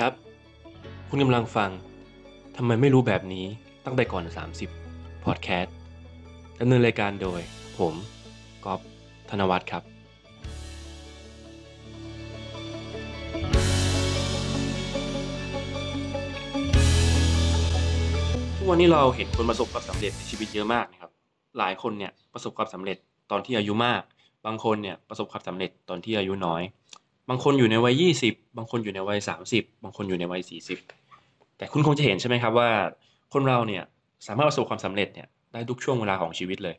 ครับ คุณกำลังฟังทำไมไม่รู้แบบนี้ตั้งแต่ก่อน 30 พอดแคสต์ดำเนินรายการโดย ผมก๊อฟธนวัฒน์ครับ ทุกวันนี้เราเห็นคนประสบความสำเร็จในชีวิตเยอะมากนะครับ หลายคนเนี่ยประสบความสำเร็จตอนที่อายุมาก บางคนเนี่ยประสบความสำเร็จตอนที่อายุน้อย บางคนอยู่ในวัยยี่สิบบางคนอยู่ในวัยสามสิบบางคนอยู่ในวัยสี่สิบแต่คุณคงจะเห็นใช่ไหมครับว่า คนเราเนี่ยสามารถประสบความสำเร็จเนี่ยได้ทุกช่วงเวลาของชีวิตเลย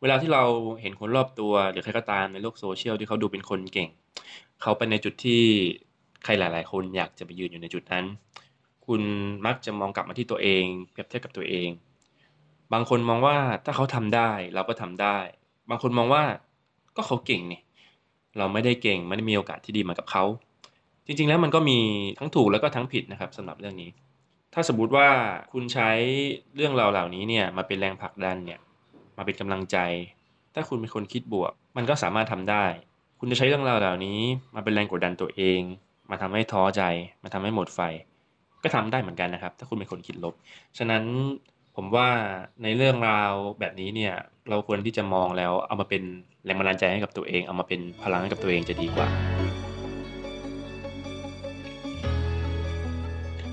เวลาที่เราเห็นคนรอบตัวหรือใครก็ตามในโลกโซเชียลที่เขาดูเป็นคนเก่ง เขาไปในจุดที่ใครหลาย ๆ คนอยากจะไปยืนอยู่ในจุดนั้น คุณมักจะมองกลับมาที่ตัวเองเปรียบเทียบกับตัวเอง บางคนมองว่าถ้าเขาทำได้เราก็ทำได้ บางคนมองว่าก็เขาเก่งนี่ เราไม่ได้เก่งไม่ได้มีโอกาสที่ดีเหมือนกับเขา จริงๆแล้วมันก็มีทั้งถูกแล้วก็ทั้งผิดนะครับสำหรับเรื่องนี้ ถ้าสมมติว่าคุณใช้เรื่องราวเหล่านี้เนี่ยมาเป็นแรงผลักดันเนี่ยมาเป็นกำลังใจ ถ้าคุณเป็นคนคิดบวก มันก็สามารถทำได้ คุณจะใช้เรื่องราวเหล่านี้ มาเป็นแรงกดดันตัวเอง มาทำให้ท้อใจ มาทำให้หมดไฟ ก็ทำได้เหมือนกันนะครับ ถ้าคุณเป็นคนคิดลบ ฉะนั้น ผมว่าในเรื่องราวแบบนี้เนี่ย เราควรที่จะมองแล้วเอามาเป็นแรงบันดาลใจให้กับตัวเอง เอามาเป็นพลังให้กับตัวเองจะดีกว่า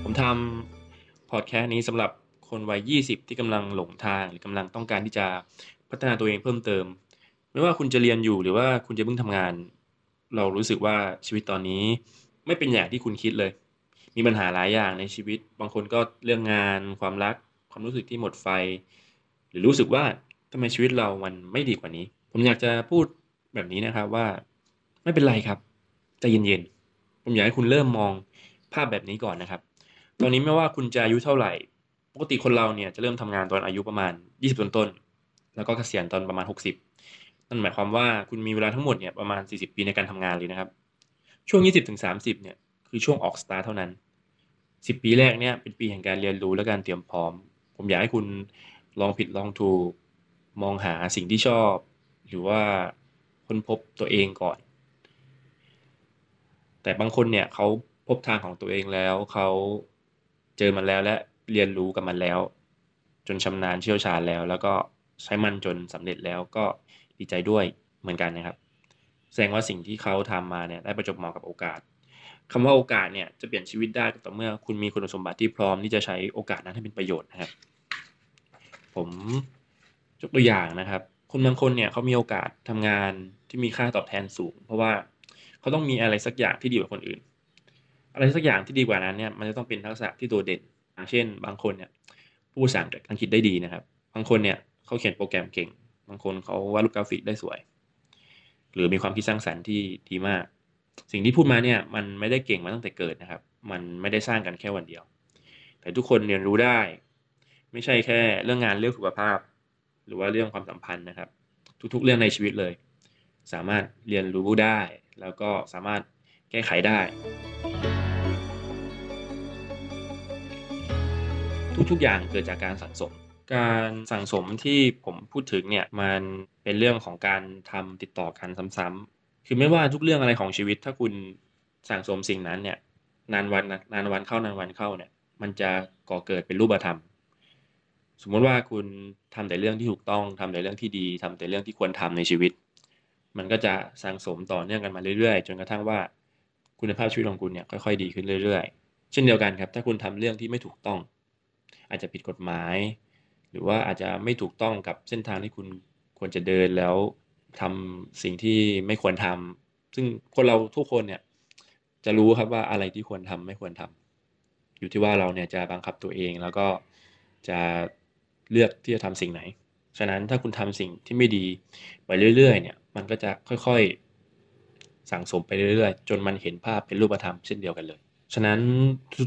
ผมทำพอดแคสต์นี้สำหรับคนวัย 20 ที่กำลังหลงทางหรือกำลังต้องการที่จะพัฒนาตัวเองเพิ่มเติม ไม่ว่าคุณจะเรียนอยู่หรือว่าคุณจะเพิ่งทำงาน เรารู้สึกว่าชีวิตตอนนี้ไม่เป็นอย่างที่คุณคิดเลย มีปัญหาหลายอย่างในชีวิต บางคนก็เรื่องงานความรัก ความรู้สึกที่หมดไฟ หรือรู้สึกว่าทำไมชีวิตเรามันไม่ดีกว่านี้ ผมอยากจะพูดแบบนี้นะครับว่าไม่เป็นไรครับใจเย็นๆผมอยากให้คุณเริ่มมองภาพแบบนี้ก่อนนะครับ ตอนนี้ไม่ว่าคุณจะอายุเท่าไหร่ ปกติคนเราเนี่ยจะเริ่มทำงานตอนอายุประมาณ 20 ต้นๆแล้วก็เกษียณตอนประมาณ 60 นั่นหมายความว่าคุณมีเวลาทั้งหมดเนี่ยประมาณ 40 ปีในการทำงานเลยนะครับ ช่วง 20-30เนี่ยคือช่วงออกสตาร์เท่านั้น 10 ปีแรกเนี่ยเป็นปีแห่งการเรียนรู้และการเตรียมพร้อม ผมอยากให้คุณลองผิดลองถูกมองหาสิ่งที่ชอบ หรือว่าค้นพบตัวเองก่อน แต่บางคนเนี่ยเขาพบทางของตัวเองแล้วเขาเจอมันแล้วและเรียนรู้กับมันแล้ว จนชำนาญเชี่ยวชาญแล้ว แล้วก็ใช้มันจนสำเร็จแล้วก็ดีใจด้วยเหมือนกันนะครับ แสดงว่าสิ่งที่เขาทำมาเนี่ยได้ประจบเหมาะกับโอกาส คำว่าโอกาสเนี่ยจะเปลี่ยนชีวิตได้ต่อเมื่อคุณมีคุณสมบัติที่พร้อมที่จะใช้โอกาสนั้นให้เป็นประโยชน์นะครับ ผมยกตัวอย่างนะครับ คนบางคนเนี่ยเขามีโอกาสทำงานที่มีค่าตอบแทนสูง เพราะว่าเขาต้องมีอะไรสักอย่างที่ดีกว่าคนอื่น อะไรสักอย่างที่ดีกว่านั้นเนี่ยมันจะต้องเป็นทักษะที่โดดเด่นอย่างเช่น บางคนเนี่ยผู้สั่งอังกฤษได้ดีนะครับ บางคนเนี่ยเขาเขียนโปรแกรมเก่ง บางคนเขาวาดรูปกราฟิกได้สวย หรือมีความคิดสร้างสรรค์ที่ดีมาก สิ่งที่พูดมาเนี่ยมันไม่ได้เก่งมาตั้งแต่เกิดนะครับ มันไม่ได้สร้างกันแค่วันเดียว แต่ทุกคนเรียนรู้ได้ ไม่ใช่แค่เรื่องงานเรื่องสุขภาพ หรือว่าเรื่องความสัมพันธ์นะครับ ทุกๆ เรื่องในชีวิตเลย สามารถเรียนรู้ได้ แล้วก็สามารถแก้ไขได้ทุกๆ อย่างเกิดจากการสั่งสม การสั่งสมที่ผมพูดถึงเนี่ยมันเป็นเรื่องของการทำติดต่อกันซ้ำๆ คือไม่ว่าทุกเรื่องอะไรของชีวิต ถ้าคุณสั่งสมสิ่งนั้นเนี่ย นานวันนานวันเข้านานวันเข้าเนี่ย มันจะก่อเกิดเป็นรูปธรรม สมมติว่าคุณทำแต่เรื่องที่ถูกต้องทำแต่เรื่องที่ดีทำแต่เรื่องที่ควรทำในชีวิต มันก็จะสั่งสมต่อเนื่องกันมาเรื่อยๆ จนกระทั่งว่าคุณภาพชีวิตของคุณเนี่ยค่อยๆดีขึ้นเรื่อยๆ เช่นเดียวกันครับ ถ้าคุณทำเรื่องที่ไม่ถูกต้อง อาจจะผิดกฎหมาย หรือว่าอาจจะไม่ถูกต้องกับเส้นทางที่คุณควรจะเดินแล้ว ทำสิ่งที่ไม่ควรทำซึ่งคนเราทุกคนเนี่ย จะรู้ครับว่าอะไรที่ควรทำไม่ควรทำอยู่ที่ว่าเราเนี่ยจะบังคับตัวเองแล้วก็จะเลือกที่จะทำสิ่งไหน ฉะนั้นถ้าคุณทำสิ่งที่ไม่ดีไปเรื่อย ๆ เนี่ย มันก็จะค่อยๆสั่งสมไปเรื่อยๆ จนมันเห็นภาพเป็นรูปธรรมเช่นเดียวกันเลย ฉะนั้น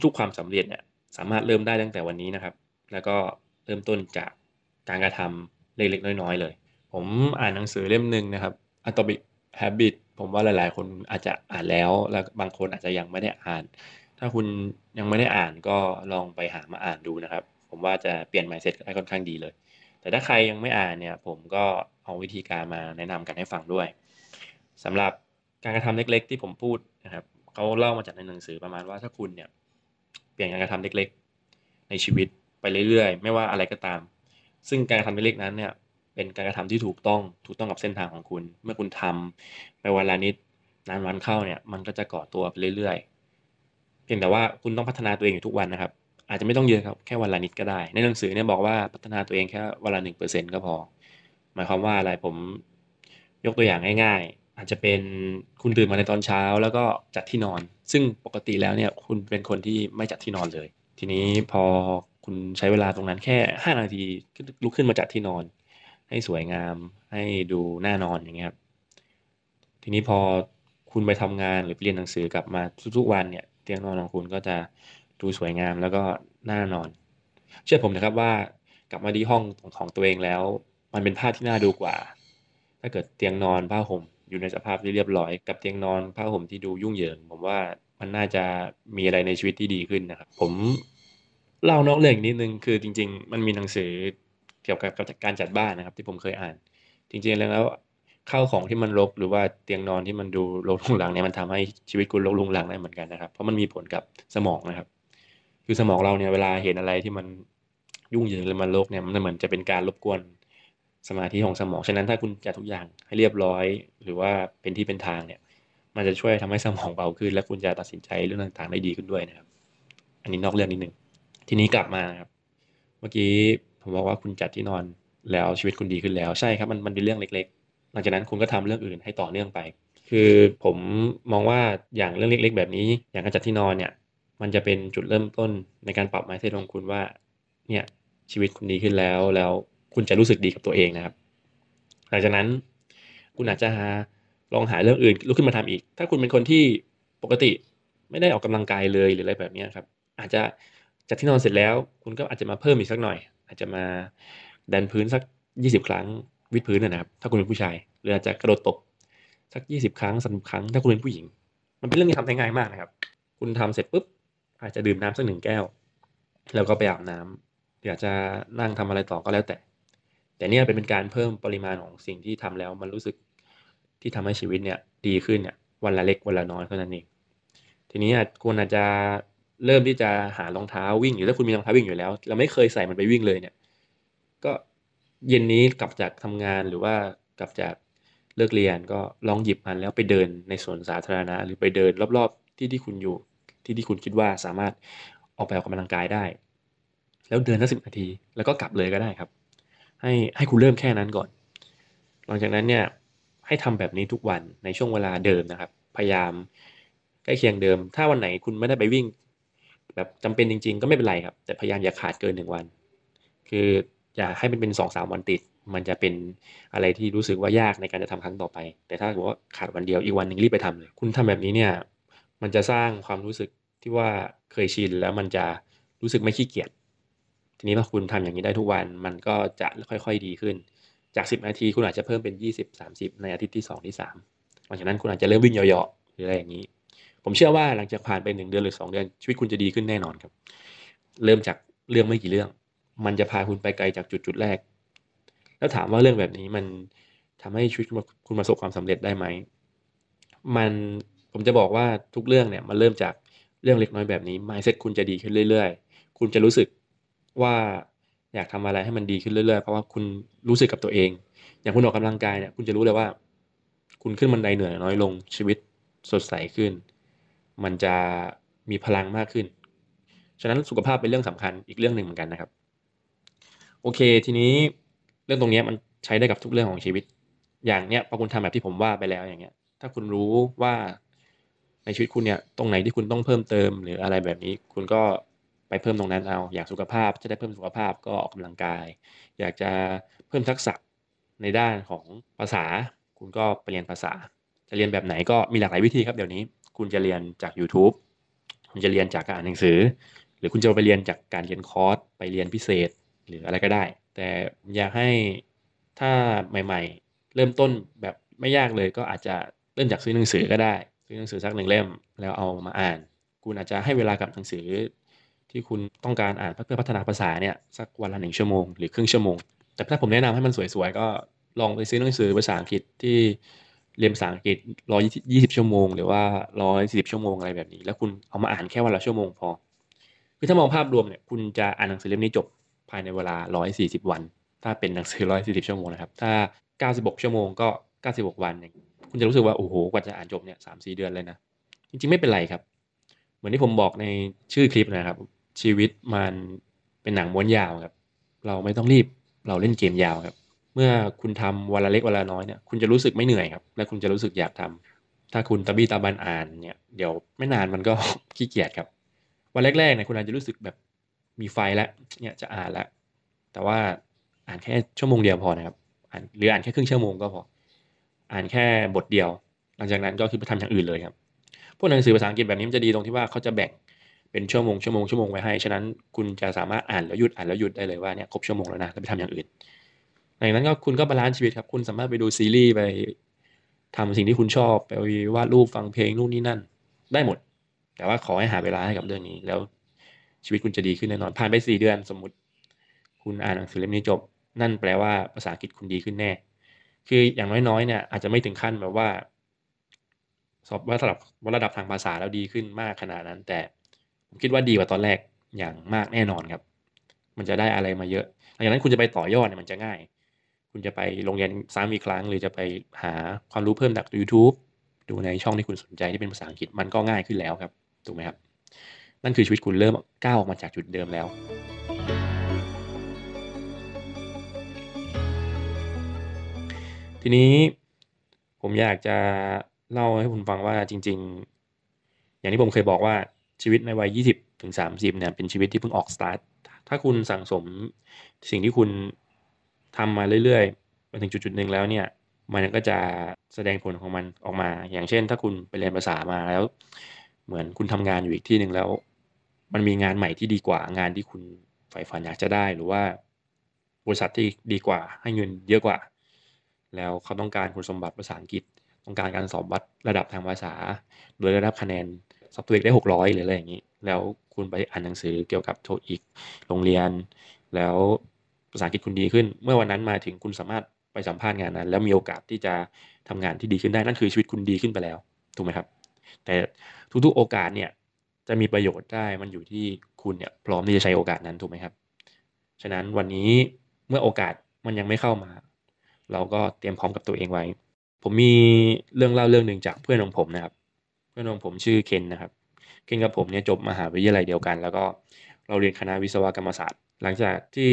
ทุกๆ ความสำเร็จเนี่ยสามารถเริ่มได้ตั้งแต่วันนี้นะครับ แล้วก็เริ่มต้นจากการกระทำเล็กๆ น้อย ๆ เลย ผมอ่านหนังสือเล่มหนึ่งนะครับ Atomic Habit ผมว่าหลาย ๆ คนอาจจะอ่านแล้ว แล้วบางคนอาจจะยังไม่ได้อ่าน ถ้าคุณยังไม่ได้อ่านก็ลองไปหามาอ่านดูนะครับ ผมว่าจะเปลี่ยน mindset ได้ค่อนข้างดีเลย แต่ถ้าใครยังไม่อ่านเนี่ย ผมก็เอาวิธีการมาแนะนำกันให้ฟังด้วยสำหรับการกระทำเล็ก ๆ ที่ผมพูดนะครับเขาเล่ามาจากในหนังสือประมาณว่าถ้าคุณเนี่ยเปลี่ยนการกระทำเล็ก ๆ ในชีวิตไปเรื่อย ๆ ไม่ว่าอะไรก็ตาม ซึ่งการกระทำเล็กๆนั้นเนี่ย เป็นการกระทำที่ถูกต้องถูกต้องกับเส้นทางของคุณ เมื่อคุณทำไปวันละนิดนานวันเข้าเนี่ย มันก็จะก่อตัวไปเรื่อยๆ เพียงแต่ว่าคุณต้องพัฒนาตัวเองอยู่ทุกวันนะครับ อาจจะไม่ต้องเยอะครับแค่วันละนิดก็ได้ ในหนังสือเนี่ยบอกว่าพัฒนาตัวเองแค่วันละหนึ่งเปอร์เซ็นก็พอ หมายความว่าอะไรผมยกตัวอย่างง่ายๆ อาจจะเป็นคุณตื่นมาในตอนเช้า แล้วก็จัดที่นอน ซึ่งปกติแล้วเนี่ยคุณเป็นคนที่ไม่จัดที่นอนเลย ทีนี้พอคุณใช้เวลาตรงนั้นแค่ 5 นาทีลุกขึ้นมาจัดที่นอน ให้สวยงาม ให้ดูน่านอนอย่างเงี้ยครับทีนี้พอคุณไปทำงานหรือไปเรียนหนังสือกลับมาทุกๆวันเนี่ยเตียงนอนของคุณก็จะดูสวยงามแล้วก็น่านอน เชื่อผมนะครับว่ากลับมาที่ห้องของตัวเองแล้ว มันเป็นภาพที่น่าดูกว่า ถ้าเกิดเตียงนอนผ้าห่มอยู่ในสภาพที่เรียบร้อยกับเตียงนอนผ้าห่มที่ดูยุ่งเหยิงผมว่ามันน่าจะมีอะไรในชีวิตที่ดีขึ้นนะครับ ผมเล่านอกเรื่องนิดนึงคือจริง ๆ มันมีหนังสือ เกี่ยวกับการจัดบ้านนะครับ ที่ผมเคยอ่าน จริงๆแล้วข้าวของที่มันรกหรือว่าเตียงนอนที่มันดูรกลุงหลังเนี่ยมันทำให้ชีวิตคุณรกลุงหลังได้เหมือนกันนะครับ เพราะมันมีผลกับสมองนะครับ คือสมองเราเนี่ยเวลาเห็นอะไรที่มันยุ่งเหยิงหรือมันรกเนี่ยมันเหมือนจะเป็นการรบกวนสมาธิของสมองฉะนั้นถ้าคุณจัดทุกอย่างให้เรียบร้อย หรือว่าเป็นที่เป็นทางเนี่ย มันจะช่วยทำให้สมองเบาขึ้น และคุณจะตัดสินใจเรื่องต่างๆได้ดีขึ้นด้วยนะครับ อันนี้นอกเรื่องนิดนึงทีนี้กลับมาครับ เมื่อกี้ ผมบอกว่าคุณจัดที่นอนแล้วชีวิตคุณดีขึ้นแล้วใช่ครับมันมันเป็นเรื่องเล็ก ๆ หลังจากนั้นคุณก็ทำเรื่องอื่นให้ต่อเนื่องไป คือผมมองว่าอย่างเรื่องเล็ก ๆ แบบนี้ อย่างการจัดที่นอนเนี่ยมันจะเป็นจุดเริ่มต้นในการปรับไมซ์เซตของคุณว่าเนี่ยชีวิตคุณดีขึ้นแล้วแล้วคุณจะรู้สึกดีกับตัวเองนะครับ หลังจากนั้นคุณอาจจะหาลองหาเรื่องอื่นลุกขึ้นมาทำอีก ถ้าคุณเป็นคนที่ปกติไม่ได้ออกกำลังกายเลยหรืออะไรแบบนี้ครับ อาจจะจัดที่นอนเสร็จแล้ว คุณก็อาจจะมาเพิ่มอีกสักหน่อย อาจจะมาดันพื้นสักยี่สิบครั้งวิดพื้นนะครับ ถ้าคุณเป็นผู้ชายหรืออาจจะกระโดดตบสักยี่สิบครั้งสามครั้ง ถ้าคุณเป็นผู้หญิง มันเป็นเรื่องที่ทำได้ง่ายมากนะครับ คุณทำเสร็จปุ๊บอาจจะดื่มน้ำสักหนึ่งแก้ว แล้วก็ไปอาบน้ำอยากจะนั่งทำอะไรต่อก็แล้วแต่ แต่เนี่ยเป็นการเพิ่มปริมาณของสิ่งที่ทำแล้วมันรู้สึกที่ทำให้ชีวิตเนี่ยดีขึ้นเนี่ยวันละเล็กวันละน้อยเท่านั้นเองทีนี้คุณอาจจะ เริ่มที่จะหารองเท้าวิ่งหรือถ้าคุณมีรองเท้าวิ่งอยู่แล้ว เราไม่เคยใส่มันไปวิ่งเลยเนี่ย ก็เย็นนี้กลับจากทำงานหรือว่ากลับจากเลิกเรียนก็ลองหยิบมันแล้วไปเดินในสวนสาธารณะ หรือไปเดินรอบๆที่ที่คุณอยู่ ที่ที่คุณคิดว่าสามารถออกไปออกกำลังกายได้ แล้วเดินสักสิบนาที แล้วก็กลับเลยก็ได้ครับ ให้ให้คุณเริ่มแค่นั้นก่อน หลังจากนั้นเนี่ยให้ทำแบบนี้ทุกวันในช่วงเวลาเดิมนะครับ พยายามใกล้เคียงเดิม ถ้าวันไหนคุณไม่ได้ไปวิ่ง แบบจำเป็นจริง ๆ ก็ไม่เป็นไรครับ แต่พยายามอย่าขาดเกินหนึ่งวัน คืออย่าให้มันเป็นสองสามวันติด มันจะเป็นอะไรที่รู้สึกว่ายากในการจะทำครั้งต่อไป แต่ถ้าบอกว่าขาดวันเดียวอีกวันหนึ่งรีบไปทำเลย คุณทำแบบนี้เนี่ยมันจะสร้างความรู้สึกที่ว่าเคยชินแล้วมันจะรู้สึกไม่ขี้เกียจทีนี้พอคุณทำอย่างนี้ได้ทุกวันมันก็จะค่อย ๆ ดีขึ้น จาก 10 นาทีคุณอาจจะเพิ่มเป็น 20-30 ในอาทิตย์ที่ 2 ที่3หลังจากนั้นคุณอาจจะเริ่มวิ่งเหยาะๆหรืออะไรอย่างนี้ ผมเชื่อว่าหลังจากผ่านไปหนึ่งเดือนหรือสองเดือนชีวิตคุณจะดีขึ้นแน่นอนครับ เริ่มจากเรื่องไม่กี่เรื่อง มันจะพาคุณไปไกลจากจุดจุดแรก แล้วถามว่าเรื่องแบบนี้มันทำให้ชีวิตคุณประสบความสำเร็จได้ไหม มันผมจะบอกว่าทุกเรื่องเนี่ยมันเริ่มจากเรื่องเล็กน้อยแบบนี้ mindset คุณจะดีขึ้นเรื่อย ๆ คุณจะรู้สึกว่าอยากทำอะไรให้มันดีขึ้นเรื่อยๆ เพราะว่าคุณรู้สึกกับตัวเอง อย่างคุณออกกำลังกายเนี่ยคุณจะรู้เลยว่า คุณขึ้นบันไดเหนื่อยน้อยลงชีวิตสดใสขึ้น มันจะมีพลังมากขึ้น ฉะนั้นสุขภาพเป็นเรื่องสำคัญอีกเรื่องหนึ่งเหมือนกันนะครับ โอเค ทีนี้เรื่องตรงนี้มันใช้ได้กับทุกเรื่องของชีวิต อย่างเนี้ยพอคุณทำแบบที่ผมว่าไปแล้วอย่างเงี้ย ถ้าคุณรู้ว่าในชีวิตคุณเนี่ยตรงไหนที่คุณต้องเพิ่มเติมหรืออะไรแบบนี้ คุณก็ไปเพิ่มตรงนั้นเอา อยากสุขภาพจะได้เพิ่มสุขภาพก็ออกกำลังกาย อยากจะเพิ่มทักษะในด้านของภาษา คุณก็ไปเรียนภาษา จะเรียนแบบไหนก็มีหลากหลายวิธีครับเดี๋ยวนี้ คุณจะเรียนจาก YouTube คุณจะเรียนจากการอ่านหนังสือ หรือคุณจะไปเรียนจากการเรียนคอร์สไปเรียนพิเศษหรืออะไรก็ได้ แต่อยากให้ถ้าใหม่ ๆ เริ่มต้นแบบไม่ยากเลยก็อาจจะเริ่มจากซื้อหนังสือก็ได้ ซื้อหนังสือสักหนึ่งเล่มแล้วเอามาอ่าน คุณอาจจะให้เวลากับหนังสือ ที่คุณต้องการอ่านเพื่อพัฒนาภาษาเนี่ยสักวันละหนึ่งชั่วโมงหรือครึ่งชั่วโมง แต่ถ้าผมแนะนำให้มันสวยๆก็ลองไปซื้อหนังสือภาษาอังกฤษที่ เรียนภาษาอังกฤษร้อยยี่สิบชั่วโมง หรือว่าร้อยสิบชั่วโมงอะไรแบบนี้ แล้วคุณเอามาอ่านแค่วันละชั่วโมงพอ คือถ้ามองภาพรวมเนี่ย คุณจะอ่านหนังสือเล่มนี้จบภายในเวลา140วัน ถ้าเป็นหนังสือ140ชั่วโมงนะครับ ถ้า96ชั่วโมงก็96วันเองคุณจะรู้สึกว่า โอ้โห กว่าจะอ่านจบเนี่ยสามสี่เดือนเลยนะ จริงๆ ไม่เป็นไรครับ เหมือนที่ผมบอกในชื่อคลิปนะครับ ชีวิตมันเป็นหนังม้วนยาวครับ เราไม่ต้องรีบ เราเล่นเกมยาวครับ เมื่อคุณทำวันละเล็กวันละน้อยเนี่ยคุณจะรู้สึกไม่เหนื่อยครับ และคุณจะรู้สึกอยากทำถ้าคุณตะบี้ตะบันอ่านเนี่ยเดี๋ยวไม่นานมันก็ขี้เกียจครับ วันแรกๆเนี่ยคุณอาจจะรู้สึกแบบมีไฟแล้วเนี่ยจะอ่านแล้วแต่ว่าอ่านแค่ชั่วโมงเดียวพอนะครับอ่านหรืออ่านแค่ครึ่งชั่วโมงก็พอ อ่านแค่บทเดียว หลังจากนั้นก็คือไปทำอย่างอื่นเลยครับพวกหนังสือภาษาอังกฤษแบบนี้มันจะดีตรงที่ว่าเขาจะแบ่งเป็นชั่วโมงชั่วโมงชั่วโมงไว้ให้ฉะนั้นคุณจะสามารถอ่านแล้วหยุดอ่านแล้วหยุดได้เลยว่าเนี่ยครบชั่วโมงแล้วนะแล้วไปทำอย่างอื่น หลังจากนั้นก็คุณก็ balance ชีวิตครับ คุณสามารถไปดูซีรีส์ไปทำสิ่งที่คุณชอบไปวาดรูปฟังเพลงนู่นนี่นั่น ได้หมด แต่ว่าขอให้หาเวลาให้กับเรื่องนี้ แล้วชีวิตคุณจะดีขึ้นแน่นอนผ่านไปสี่เดือนสมมติ คุณอ่านหนังสือเล่มนี้จบ นั่นแปลว่าภาษาอังกฤษคุณดีขึ้นแน่ คืออย่างน้อยๆเนี่ยอาจจะไม่ถึงขั้นแบบว่า สอบว่าระดับว่าระดับทางภาษาแล้วดีขึ้นมากขนาดนั้น แต่ผมคิดว่าดีกว่าตอนแรกอย่างมากแน่นอนครับ มันจะได้อะไรมาเยอะหลังจากนั้นคุณจะไปต่อยอดเนี่ยมันจะง่าย คุณจะไปโรงเรียนซ้ำอีกครั้ง หรือจะไปหาความรู้เพิ่มจาก YouTube ดูในช่องที่คุณสนใจที่เป็นภาษาอังกฤษมันก็ง่ายขึ้นแล้วครับถูกไหมครับ นั่นคือชีวิตคุณเริ่มก้าวออกมาจากจุดเดิมแล้ว ทีนี้ผมอยากจะเล่าให้คุณฟังว่าจริง ๆ อย่างที่ผมเคยบอกว่าชีวิตในวัย 20ถึง30เนี่ยเป็นชีวิตที่เพิ่งออกสตาร์ทถ้าคุณสั่งสมสิ่งที่คุณ ทำมาเรื่อยๆมาถึงจุดๆหนึ่งแล้วเนี่ย มันก็จะแสดงผลของมันออกมา อย่างเช่น ถ้าคุณไปเรียนภาษามาแล้ว เหมือนคุณทำงานอยู่อีกที่หนึ่งแล้ว มันมีงานใหม่ที่ดีกว่างานที่คุณใฝ่ฝันอยากจะได้หรือว่าบริษัทที่ดีกว่าให้เงินเยอะกว่า แล้วเขาต้องการคุณสมบัติภาษาอังกฤษ ต้องการการสอบวัดระดับทางภาษา โดยได้รับคะแนนสอบตัวเอกได้ 600 หรืออะไรอย่างนี้ แล้วคุณไปอ่านหนังสือเกี่ยวกับโทอีกโรงเรียน แล้ว ภาษาอังกฤษคุณดีขึ้น เมื่อวันนั้นมาถึงคุณสามารถไปสัมภาษณ์งานนั้น แล้วมีโอกาสที่จะทำงานที่ดีขึ้นได้นั่นคือชีวิตคุณดีขึ้นไปแล้วถูกไหมครับ แต่ทุกๆโอกาสเนี่ยจะมีประโยชน์ได้มันอยู่ที่คุณเนี่ยพร้อมที่จะใช้โอกาสนั้นถูกไหมครับ ฉะนั้นวันนี้เมื่อโอกาสมันยังไม่เข้ามา เราก็เตรียมพร้อมกับตัวเองไว้ ผมมีเรื่องเล่าเรื่องหนึ่งจากเพื่อนของผมนะครับ เพื่อนของผมชื่อเคนนะครับ เคนกับผมเนี่ยจบมหาวิทยาลัยเดียวกัน แล้วก็เราเรียนคณะวิศวกรรมศาสตร์ หลังจากที่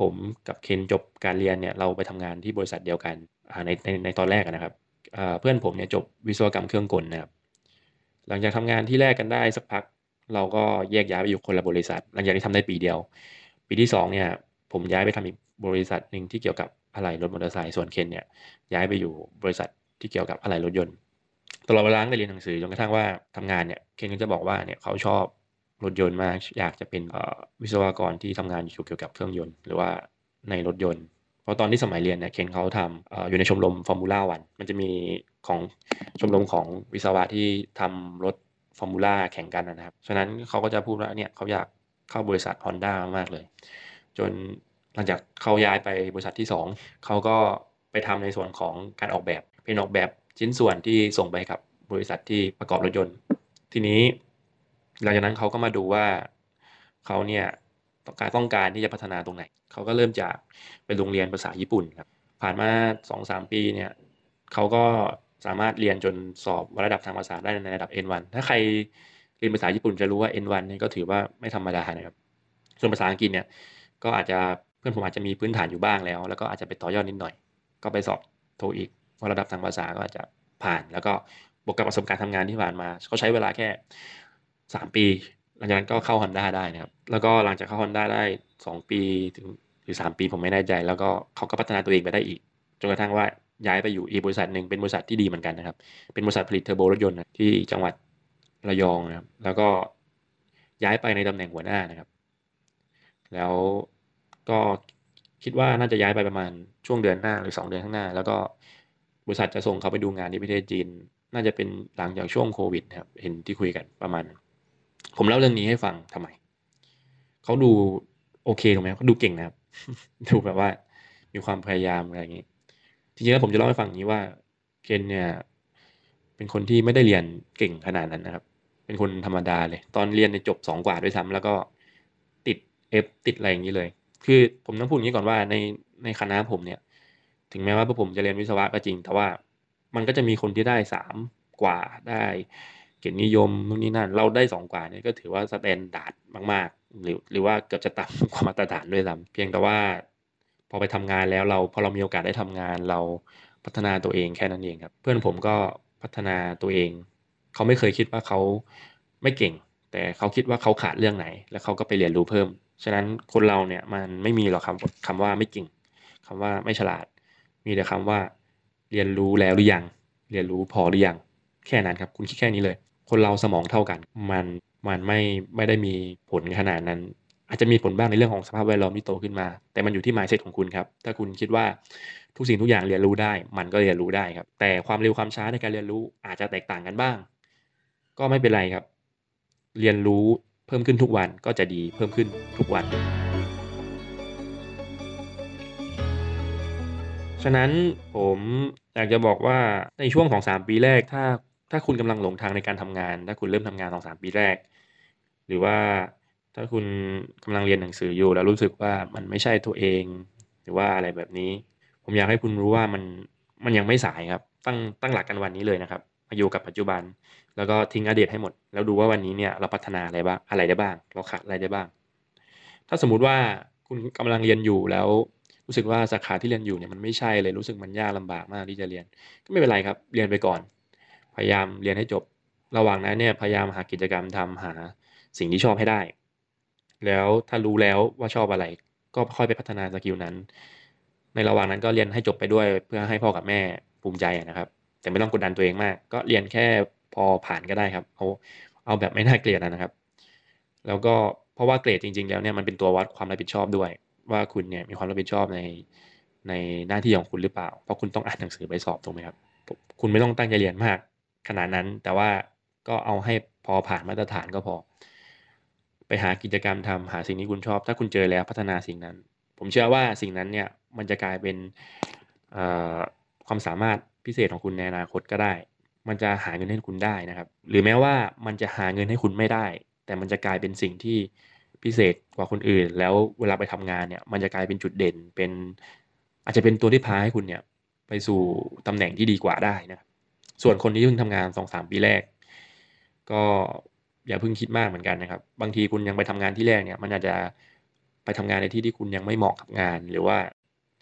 ผมกับเคนจบการเรียนเนี่ยเราไปทำงานที่บริษัทเดียวกันในในในตอนแรกนะครับเพื่อนผมเนี่ยจบวิศวกรรมเครื่องกลนะครับหลังจากทำงานที่แรกกันได้สักพัก เราก็แยกย้ายไปอยู่คนละบริษัท หลังจากที่ทำได้ปีเดียว ปีที่2เนี่ยผมย้ายไปทำอีกบริษัทหนึ่งที่เกี่ยวกับอะไหล่รถมอเตอร์ไซค์ส่วนเคนเนี่ยย้ายไปอยู่บริษัทที่เกี่ยวกับอะไหล่รถยนต์ตลอดเวลาได้เรียนหนังสือจนกระทั่งว่าทำงานเนี่ยเคนก็จะบอกว่าเนี่ยเขาชอบ รถยนต์มากอยากจะเป็นวิศวกรที่ทำงานอยู่เกี่ยวกับเครื่องยนต์ หรือว่าในรถยนต์ เพราะตอนที่สมัยเรียนเนี่ยเคนเขาทำอยู่ในชมรมฟอร์มูล่าวันมันจะมีของชมรมของวิศวะที่ทำรถฟอร์มูล่าแข่งกันนะครับ ฉะนั้นเขาก็จะพูดว่าเนี่ยเขาอยากเข้าบริษัท Honda มากเลย จนหลังจากเขาย้ายไปบริษัทที่ 2เขาก็ไปทำในส่วนของการออกแบบ เป็นออกแบบชิ้นส่วนที่ส่งไปกับบริษัทที่ประกอบรถยนต์ ทีนี้ หลังจากนั้นเขาก็มาดูว่าเขาเนี่ยต้องการต้องการที่จะพัฒนาตรงไหน เขาก็เริ่มจากไปโรงเรียนภาษาญี่ปุ่นครับ ผ่านมาสองสามปีเนี่ยเขาก็สามารถเรียนจนสอบระดับทางภาษาได้ในระดับ N1 ถ้าใครเรียนภาษาญี่ปุ่นจะรู้ว่า N1 นี่ก็ถือว่าไม่ธรรมดานะครับ ส่วนภาษาอังกฤษเนี่ยก็อาจจะเพื่อนผมอาจจะมีพื้นฐานอยู่บ้างแล้ว แล้วก็อาจจะไปต่อยอดนิดหน่อย ก็ไปสอบโทอีกระดับทางภาษาก็อาจจะผ่าน แล้วก็บวกกับประสบการณ์ทำงานที่ผ่านมาเขาใช้เวลาแค่ สามปี หลังจากนั้นก็เข้า Honda ได้นะครับ แล้วก็หลังจากเข้า Honda ได้สองปีถึงหรือสามปีผมไม่แน่ใจ แล้วก็เขาก็พัฒนาตัวเองไปได้อีกจนกระทั่งว่าย้ายไปอยู่อีกบริษัทหนึ่งเป็นบริษัทที่ดีเหมือนกันนะครับ เป็นบริษัทผลิตเทอร์โบรถยนต์ที่จังหวัดระยองนะครับ แล้วก็ย้ายไปในตำแหน่งหัวหน้านะครับ แล้วก็คิดว่าน่าจะย้ายไปประมาณช่วงเดือนหน้าหรือ 2 เดือนข้างหน้า แล้วก็บริษัทจะส่งเขาไปดูงานที่ประเทศจีน น่าจะเป็นหลังจากช่วงโควิดนะครับ เห็นที่คุยกันประมาณ ผมเล่าเรื่องนี้ให้ฟังทำไม เขาดูโอเคถูกไหมเขาดูเก่งนะครับ ดูแบบว่า มีความพยายามอะไรอย่างนี้จริงๆแล้วผมจะเล่าให้ฟังนี้ว่าเคนเนี่ย เป็นคนที่ไม่ได้เรียนเก่งขนาดนั้นนะครับ เป็นคนธรรมดาเลย ตอนเรียนในจบสองกว่าด้วยซ้ำแล้วก็ F ติดอะไรอย่างนี้เลย คือผมต้องพูดอย่างนี้ก่อนว่าในในคณะผมเนี่ย ถึงแม้ว่าพวกผมจะเรียนวิศวะก็จริง แต่ว่ามันก็จะมีคนที่ได้สามกว่าได้ เกียรตินิยมนู่นนี่นั่นเราได้สองกว่าเนี่ยก็ถือว่า standard มากๆ หรือหรือว่าเกือบจะต่ำกว่ามาตรฐานด้วยซ้ำเพียงแต่ว่าพอไปทำงานแล้วเราพอเรามีโอกาสได้ทำงานเราพัฒนาตัวเองแค่นั้นเองครับ เพื่อนผมก็พัฒนาตัวเอง เขาไม่เคยคิดว่าเขาไม่เก่ง แต่เขาคิดว่าเขาขาดเรื่องไหน แล้วเขาก็ไปเรียนรู้เพิ่ม ฉะนั้นคนเราเนี่ยมันไม่มีหรอกคำคำว่าไม่เก่งคำว่าไม่ฉลาด มีแต่คำว่า เรียนรู้แล้วหรือยัง เรียนรู้พอหรือยัง แค่นั้นครับ คุณคิดแค่นี้เลย คนเราสมองเท่ากัน มันมันไม่ไม่ได้มีผลขนาดนั้น อาจจะมีผลบ้างในเรื่องของสภาพแวดล้อมที่โตขึ้นมา แต่มันอยู่ที่ mindset ของคุณครับ ถ้าคุณคิดว่าทุกสิ่งทุกอย่างเรียนรู้ได้ มันก็เรียนรู้ได้ครับ แต่ความเร็วความช้าในการเรียนรู้อาจจะแตกต่างกันบ้าง ก็ไม่เป็นไรครับ เรียนรู้เพิ่มขึ้นทุกวันก็จะดีเพิ่มขึ้นทุกวัน ฉะนั้นผมอยากจะบอกว่าในช่วงของสามปีแรกถ้า ถ้าคุณกำลังหลงทางในการทำงาน ถ้าคุณเริ่มทำงานสองสามปีแรก หรือว่าถ้าคุณกำลังเรียนหนังสืออยู่แล้วรู้สึกว่ามันไม่ใช่ตัวเอง หรือว่าอะไรแบบนี้ ผมอยากให้คุณรู้ว่ามันมันยังไม่สายครับ ตั้งตั้งหลักกันวันนี้เลยนะครับมาอยู่กับปัจจุบัน แล้วก็ทิ้งอดีตให้หมด แล้วดูว่าวันนี้เนี่ยเราพัฒนาอะไรบ้างอะไรได้บ้าง เราขาดอะไรได้บ้าง ถ้าสมมุติว่าคุณกำลังเรียนอยู่แล้วรู้สึกว่าสาขาที่เรียนอยู่เนี่ยมันไม่ใช่เลยรู้สึกมันยากลาบากมากที่จะเรียน ก็ไม่เป็นไรครับ เรียนไปก่อน พยายามเรียนให้จบ ระหว่างนั้นเนี่ยพยายามหากิจกรรมทำหาสิ่งที่ชอบให้ได้ แล้วถ้ารู้แล้วว่าชอบอะไร ก็ค่อยไปพัฒนา skill นั้น ในระหว่างนั้นก็เรียนให้จบไปด้วยเพื่อให้พ่อกับแม่ภูมิใจนะครับ แต่ไม่ต้องกดดันตัวเองมาก ก็เรียนแค่พอผ่านก็ได้ครับเอาเอาแบบไม่น่าเกลียดนะครับ แล้วก็เพราะว่าเกรดจริง ๆ แล้วเนี่ยมันเป็นตัววัดความรับผิดชอบด้วย ว่าคุณเนี่ยมีความรับผิดชอบในในหน้าที่ของคุณหรือเปล่า เพราะคุณต้องอ่านหนังสือไปสอบถูกไหมครับ คุณไม่ต้องตั้งใจเรียนมาก ขนาดนั้น แต่ว่าก็เอาให้พอผ่านมาตรฐานก็พอ ไปหากิจกรรมทำหาสิ่งที่คุณชอบ ถ้าคุณเจอแล้วพัฒนาสิ่งนั้น ผมเชื่อว่าสิ่งนั้นเนี่ยมันจะกลายเป็นความสามารถพิเศษของคุณในอนาคตก็ได้ มันจะหาเงินให้คุณได้นะครับ หรือแม้ว่ามันจะหาเงินให้คุณไม่ได้ แต่มันจะกลายเป็นสิ่งที่พิเศษกว่าคนอื่น แล้วเวลาไปทำงานเนี่ย มันจะกลายเป็นจุดเด่นเป็น อาจจะเป็นตัวที่พาให้คุณเนี่ย ไปสู่ตำแหน่งที่ดีกว่าได้นะ ส่วนคนที่เพิ่งทำงานสองสามปีแรก ก็อย่าเพิ่งคิดมากเหมือนกันนะครับ บางทีคุณยังไปทำงานที่แรกเนี่ย มันอาจจะไปทำงานในที่ที่คุณยังไม่เหมาะกับงาน หรือว่า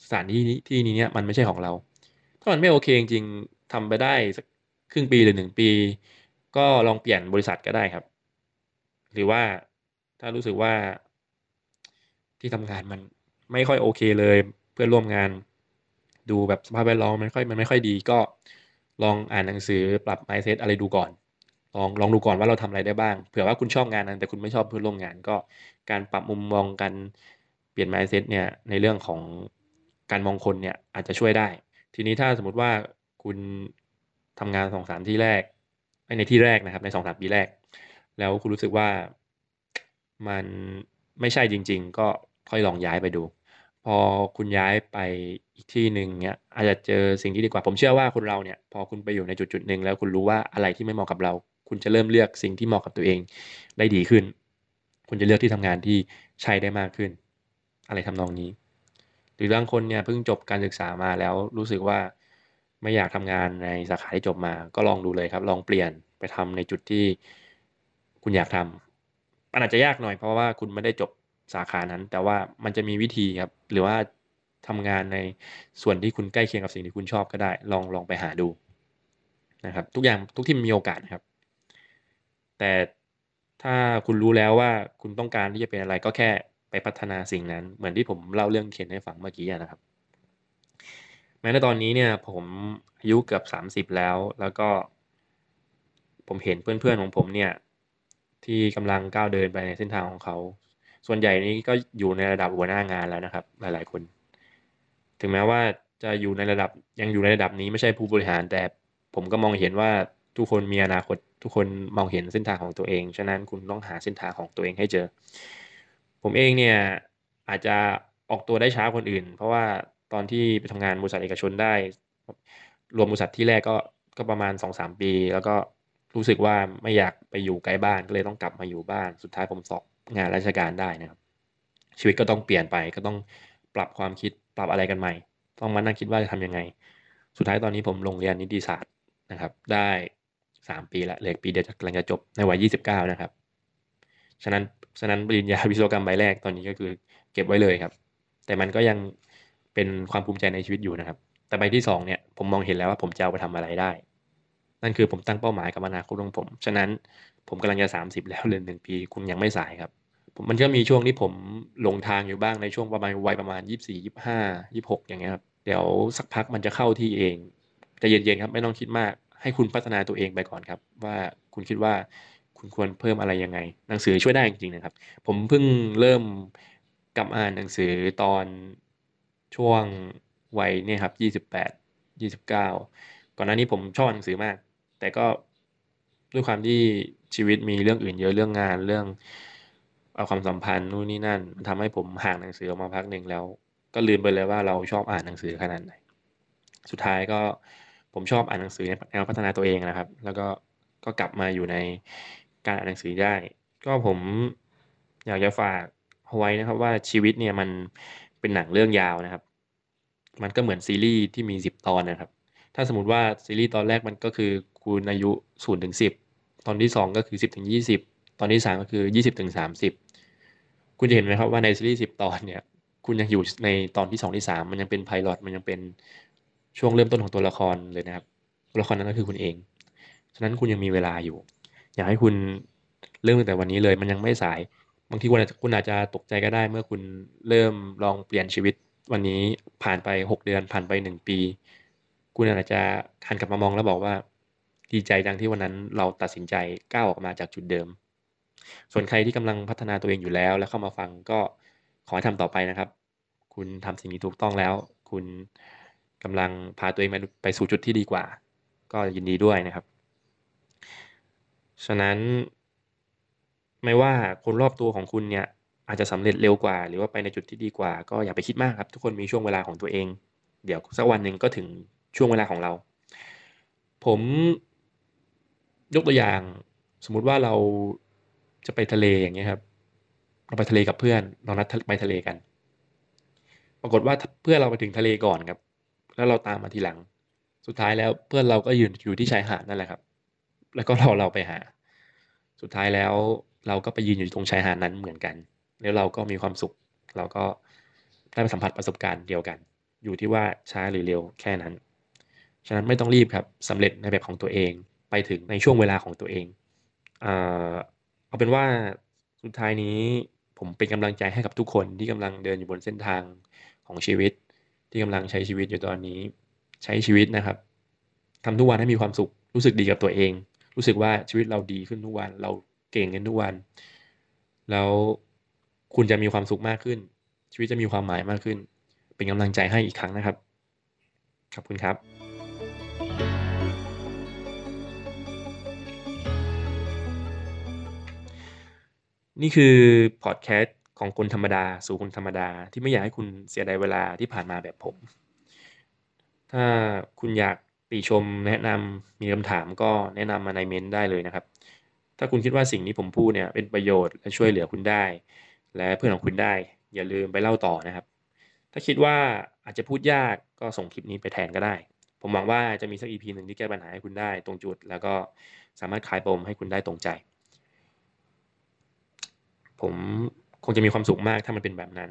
สถานที่ที่นี้เนี่ยมันไม่ใช่ของเรา ถ้ามันไม่โอเคจริงๆทำไปได้สักครึ่งปีหรือหนึ่งปี ก็ลองเปลี่ยนบริษัทก็ได้ครับ หรือว่าถ้ารู้สึกว่าที่ทำงานมันไม่ค่อยโอเคเลย เพื่อนร่วมงาน ดูแบบสภาพแวดล้อมมันค่อยมันไม่ค่อยดีก็ ลองอ่านหนังสือปรับ mindset อะไรดูก่อน ลองลองดูก่อนว่าเราทำอะไรได้บ้าง เผื่อว่าคุณชอบงานนั้นแต่คุณไม่ชอบเพื่อนร่วมงานก็การปรับมุมมองกันเปลี่ยน mindset เนี่ยในเรื่องของการมองคนเนี่ยอาจจะช่วยได้ ทีนี้ถ้าสมมติว่าคุณทำงานสองสามที่แรกในที่แรกนะครับในสองสามปีแรก แล้วคุณรู้สึกว่ามันไม่ใช่จริง ๆ ก็ค่อยลองย้ายไปดู พอคุณย้ายไปอีกที่หนึ่งเนี้ยอาจจะเจอสิ่งที่ดีกว่า ผมเชื่อว่าคนเราเนี่ย พอคุณไปอยู่ในจุดจุดหนึ่งแล้วคุณรู้ว่าอะไรที่ไม่เหมาะกับเรา คุณจะเริ่มเลือกสิ่งที่เหมาะกับตัวเองได้ดีขึ้น คุณจะเลือกที่ทำงานที่ใช้ได้มากขึ้น อะไรทำนองนี้ หรือบางคนเนี่ยเพิ่งจบการศึกษามาแล้วรู้สึกว่าไม่อยากทำงานในสาขาที่จบมา ก็ลองดูเลยครับ ลองเปลี่ยนไปทำในจุดที่คุณอยากทำมันอาจจะยากหน่อยเพราะว่าคุณไม่ได้จบ สาขานั้น แต่ว่ามันจะมีวิธีครับ หรือว่าทำงานในส่วนที่คุณใกล้เคียงกับสิ่งที่คุณชอบก็ได้ ลองลองไปหาดูนะครับ ทุกอย่างทุกที่มีโอกาสครับ แต่ถ้าคุณรู้แล้วว่าคุณต้องการที่จะเป็นอะไรก็แค่ไปพัฒนาสิ่งนั้น เหมือนที่ผมเล่าเรื่องเขียนให้ฟังเมื่อกี้นะครับ แม้ในตอนนี้เนี่ยผมอายุเกือบสามสิบแล้ว แล้วก็ ผมเห็นเพื่อนๆของผมเนี่ย ที่กำลังก้าวเดินไปในเส้นทางของเขา ส่วนใหญ่นี้ก็อยู่ในระดับหัวหน้างานแล้วนะครับ หลาย ๆ คน ถึงแม้ว่าจะอยู่ในระดับยังอยู่ในระดับนี้ไม่ใช่ผู้บริหาร แต่ผมก็มองเห็นว่าทุกคนมีอนาคต ทุกคนมองเห็นเส้นทางของตัวเอง ฉะนั้นคุณต้องหาเส้นทางของตัวเองให้เจอ ผมเองเนี่ยอาจจะออกตัวได้ช้าคนอื่น เพราะว่าตอนที่ไปทำงานบริษัทเอกชนได้ รวมบริษัทที่แรกก็ก็ประมาณสองสามปี แล้วก็รู้สึกว่าไม่อยากไปอยู่ใกลบ้านก็เลยต้องกลับมาอยู่บ้าน สุดท้ายผมสอบ งานราชการได้นะครับ ชีวิตก็ต้องเปลี่ยนไปก็ต้องปรับความคิดปรับอะไรกันใหม่ ต้องมานั่งคิดว่าจะทำยังไง สุดท้ายตอนนี้ผมลงเรียนนิติศาสตร์นะครับ ได้สามปีละเหลือปีเดียวจะกำลังจะจบในวัยยี่สิบเก้านะครับ ฉะนั้นฉะนั้นปริญญาวิศวกรรมใบแรกตอนนี้ก็คือเก็บไว้เลยครับ แต่มันก็ยังเป็นความภูมิใจในชีวิตอยู่นะครับ แต่ใบที่สองเนี่ยผมมองเห็นแล้วว่าผมจะเอาไปทำอะไรได้ นั่นคือผมตั้งเป้าหมายกับอนาคตของผม ฉะนั้นผมกำลังจะสามสิบแล้วเรือนหนึ่งปี คุณยังไม่สายครับ มันก็มีช่วงที่ผมหลงทางอยู่บ้างในช่วงประมาณวัยประมาณยี่สี่ยี่ห้ายี่หกอย่างเงี้ยครับเดี๋ยวสักพักมันจะเข้าที่เองจะเย็นๆครับไม่ต้องคิดมาก ให้คุณพัฒนาตัวเองไปก่อนครับ ว่าคุณคิดว่าคุณควรเพิ่มอะไรยังไง หนังสือช่วยได้จริงๆนะครับ ผมเพิ่งเริ่มกลับอ่านหนังสือตอนช่วงวัยเนี่ยครับยี่สิบแปดยี่สิบเก้าก่อนหน้านี้ผมชอบหนังสือมาก แต่ก็ด้วยความที่ชีวิตมีเรื่องอื่นเยอะเรื่องงานเรื่อง เอาความสัมพันธ์นู่นนี่นั่นมันทำให้ผมห่างหนังสือออกมาพักหนึ่งแล้ว ก็ลืมไปเลยว่าเราชอบอ่านหนังสือขนาดไหนสุดท้ายก็ผมชอบอ่านหนังสือในแนวพัฒนาตัวเองนะครับ แล้วก็ก็กลับมาอยู่ในการอ่านหนังสือได้ ก็ผมอยากจะฝากเอาไว้นะครับว่าชีวิตเนี่ยมันเป็นหนังเรื่องยาวนะครับ มันก็เหมือนซีรีส์ที่มีสิบตอนนะครับ ถ้าสมมติว่าซีรีส์ตอนแรกมันก็คือคุณอายุศูนย์ถึงสิบตอนที่สองก็คือสิบถึงยี่สิบตอนที่สามก็คือยี่สิบถึงสามสิบ คุณจะเห็นไหมครับว่าในซีรีส์สิบตอนเนี่ย คุณยังอยู่ในตอนที่สองที่สามมันยังเป็นไพลอตมันยังเป็นช่วงเริ่มต้นของตัวละครเลยนะครับ ตัวละครนั้นก็คือคุณเอง ฉะนั้นคุณยังมีเวลาอยู่ อยากให้คุณเริ่มตั้งแต่วันนี้เลย มันยังไม่สาย บางทีคุณอาจจะคุณอาจจะตกใจก็ได้ เมื่อคุณเริ่มลองเปลี่ยนชีวิตวันนี้ผ่านไปหกเดือนผ่านไปหนึ่งปี คุณอาจจะหันกลับมามองแล้วบอกว่า ดีใจจังที่วันนั้นเราตัดสินใจก้าวออกมาจากจุดเดิม ส่วนใครที่กำลังพัฒนาตัวเองอยู่แล้ว แล้วเข้ามาฟังก็ขอให้ทำต่อไปนะครับ คุณทำสิ่งนี้ถูกต้องแล้ว คุณกำลังพาตัวเองไปสู่จุดที่ดีกว่า ก็ยินดีด้วยนะครับ ฉะนั้น ไม่ว่าคนรอบตัวของคุณเนี่ยอาจจะสำเร็จเร็วกว่า หรือว่าไปในจุดที่ดีกว่า ก็อย่าไปคิดมากครับ ทุกคนมีช่วงเวลาของตัวเอง เดี๋ยวสักวันหนึ่งก็ถึงช่วงเวลาของเรา ผมยกตัวอย่าง สมมุติว่าเรา จะไปทะเลอย่างเงี้ยครับเราไปทะเลกับเพื่อนเรานัดไปทะเลกัน ปรากฏว่าเพื่อนเราไปถึงทะเลก่อนครับ แล้วเราตามมาทีหลัง สุดท้ายแล้วเพื่อนเราก็ยืนอยู่ที่ชายหาดนั่นแหละครับ แล้วก็ราเราไปหา สุดท้ายแล้วเราก็ไปยืนอยู่ตรงชายหาดนั้นเหมือนกัน แล้วเราก็มีความสุข เราก็ได้ไปสัมผัสประสบการณ์เดียวกัน อยู่ที่ว่าช้าหรือเร็วแค่นั้น ฉะนั้นไม่ต้องรีบครับสำเร็จในแบบของตัวเอง ไปถึงในช่วงเวลาของตัวเอง เอาเป็นว่าสุดท้ายนี้ผมเป็นกำลังใจให้กับทุกคนที่กำลังเดินอยู่บนเส้นทางของชีวิต ที่กำลังใช้ชีวิตอยู่ตอนนี้ ใช้ชีวิตนะครับทำทุกวันให้มีความสุข รู้สึกดีกับตัวเอง รู้สึกว่าชีวิตเราดีขึ้นทุกวัน เราเก่งขึ้นทุกวัน แล้วคุณจะมีความสุขมากขึ้น ชีวิตจะมีความหมายมากขึ้น เป็นกำลังใจให้อีกครั้งนะครับขอบคุณครับ นี่คือพอดแคสต์ของคนธรรมดาสู่คนธรรมดาที่ไม่อยากให้คุณเสียดายเวลาที่ผ่านมาแบบผม ถ้าคุณอยากติชมแนะนำมีคำถามก็แนะนำมาในเมนต์ได้เลยนะครับ ถ้าคุณคิดว่าสิ่งที่ผมพูดเนี่ยเป็นประโยชน์และช่วยเหลือคุณได้ และเพื่อนของคุณได้ อย่าลืมไปเล่าต่อนะครับ ถ้าคิดว่าอาจจะพูดยากก็ส่งคลิปนี้ไปแทนก็ได้ ผมหวังว่าจะมีสักอีพีหนึ่งที่แก้ปัญหาให้คุณได้ตรงจุด แล้วก็สามารถขายปมให้คุณได้ตรงใจ ผมคงจะมีความสุขมากถ้ามันเป็นแบบนั้น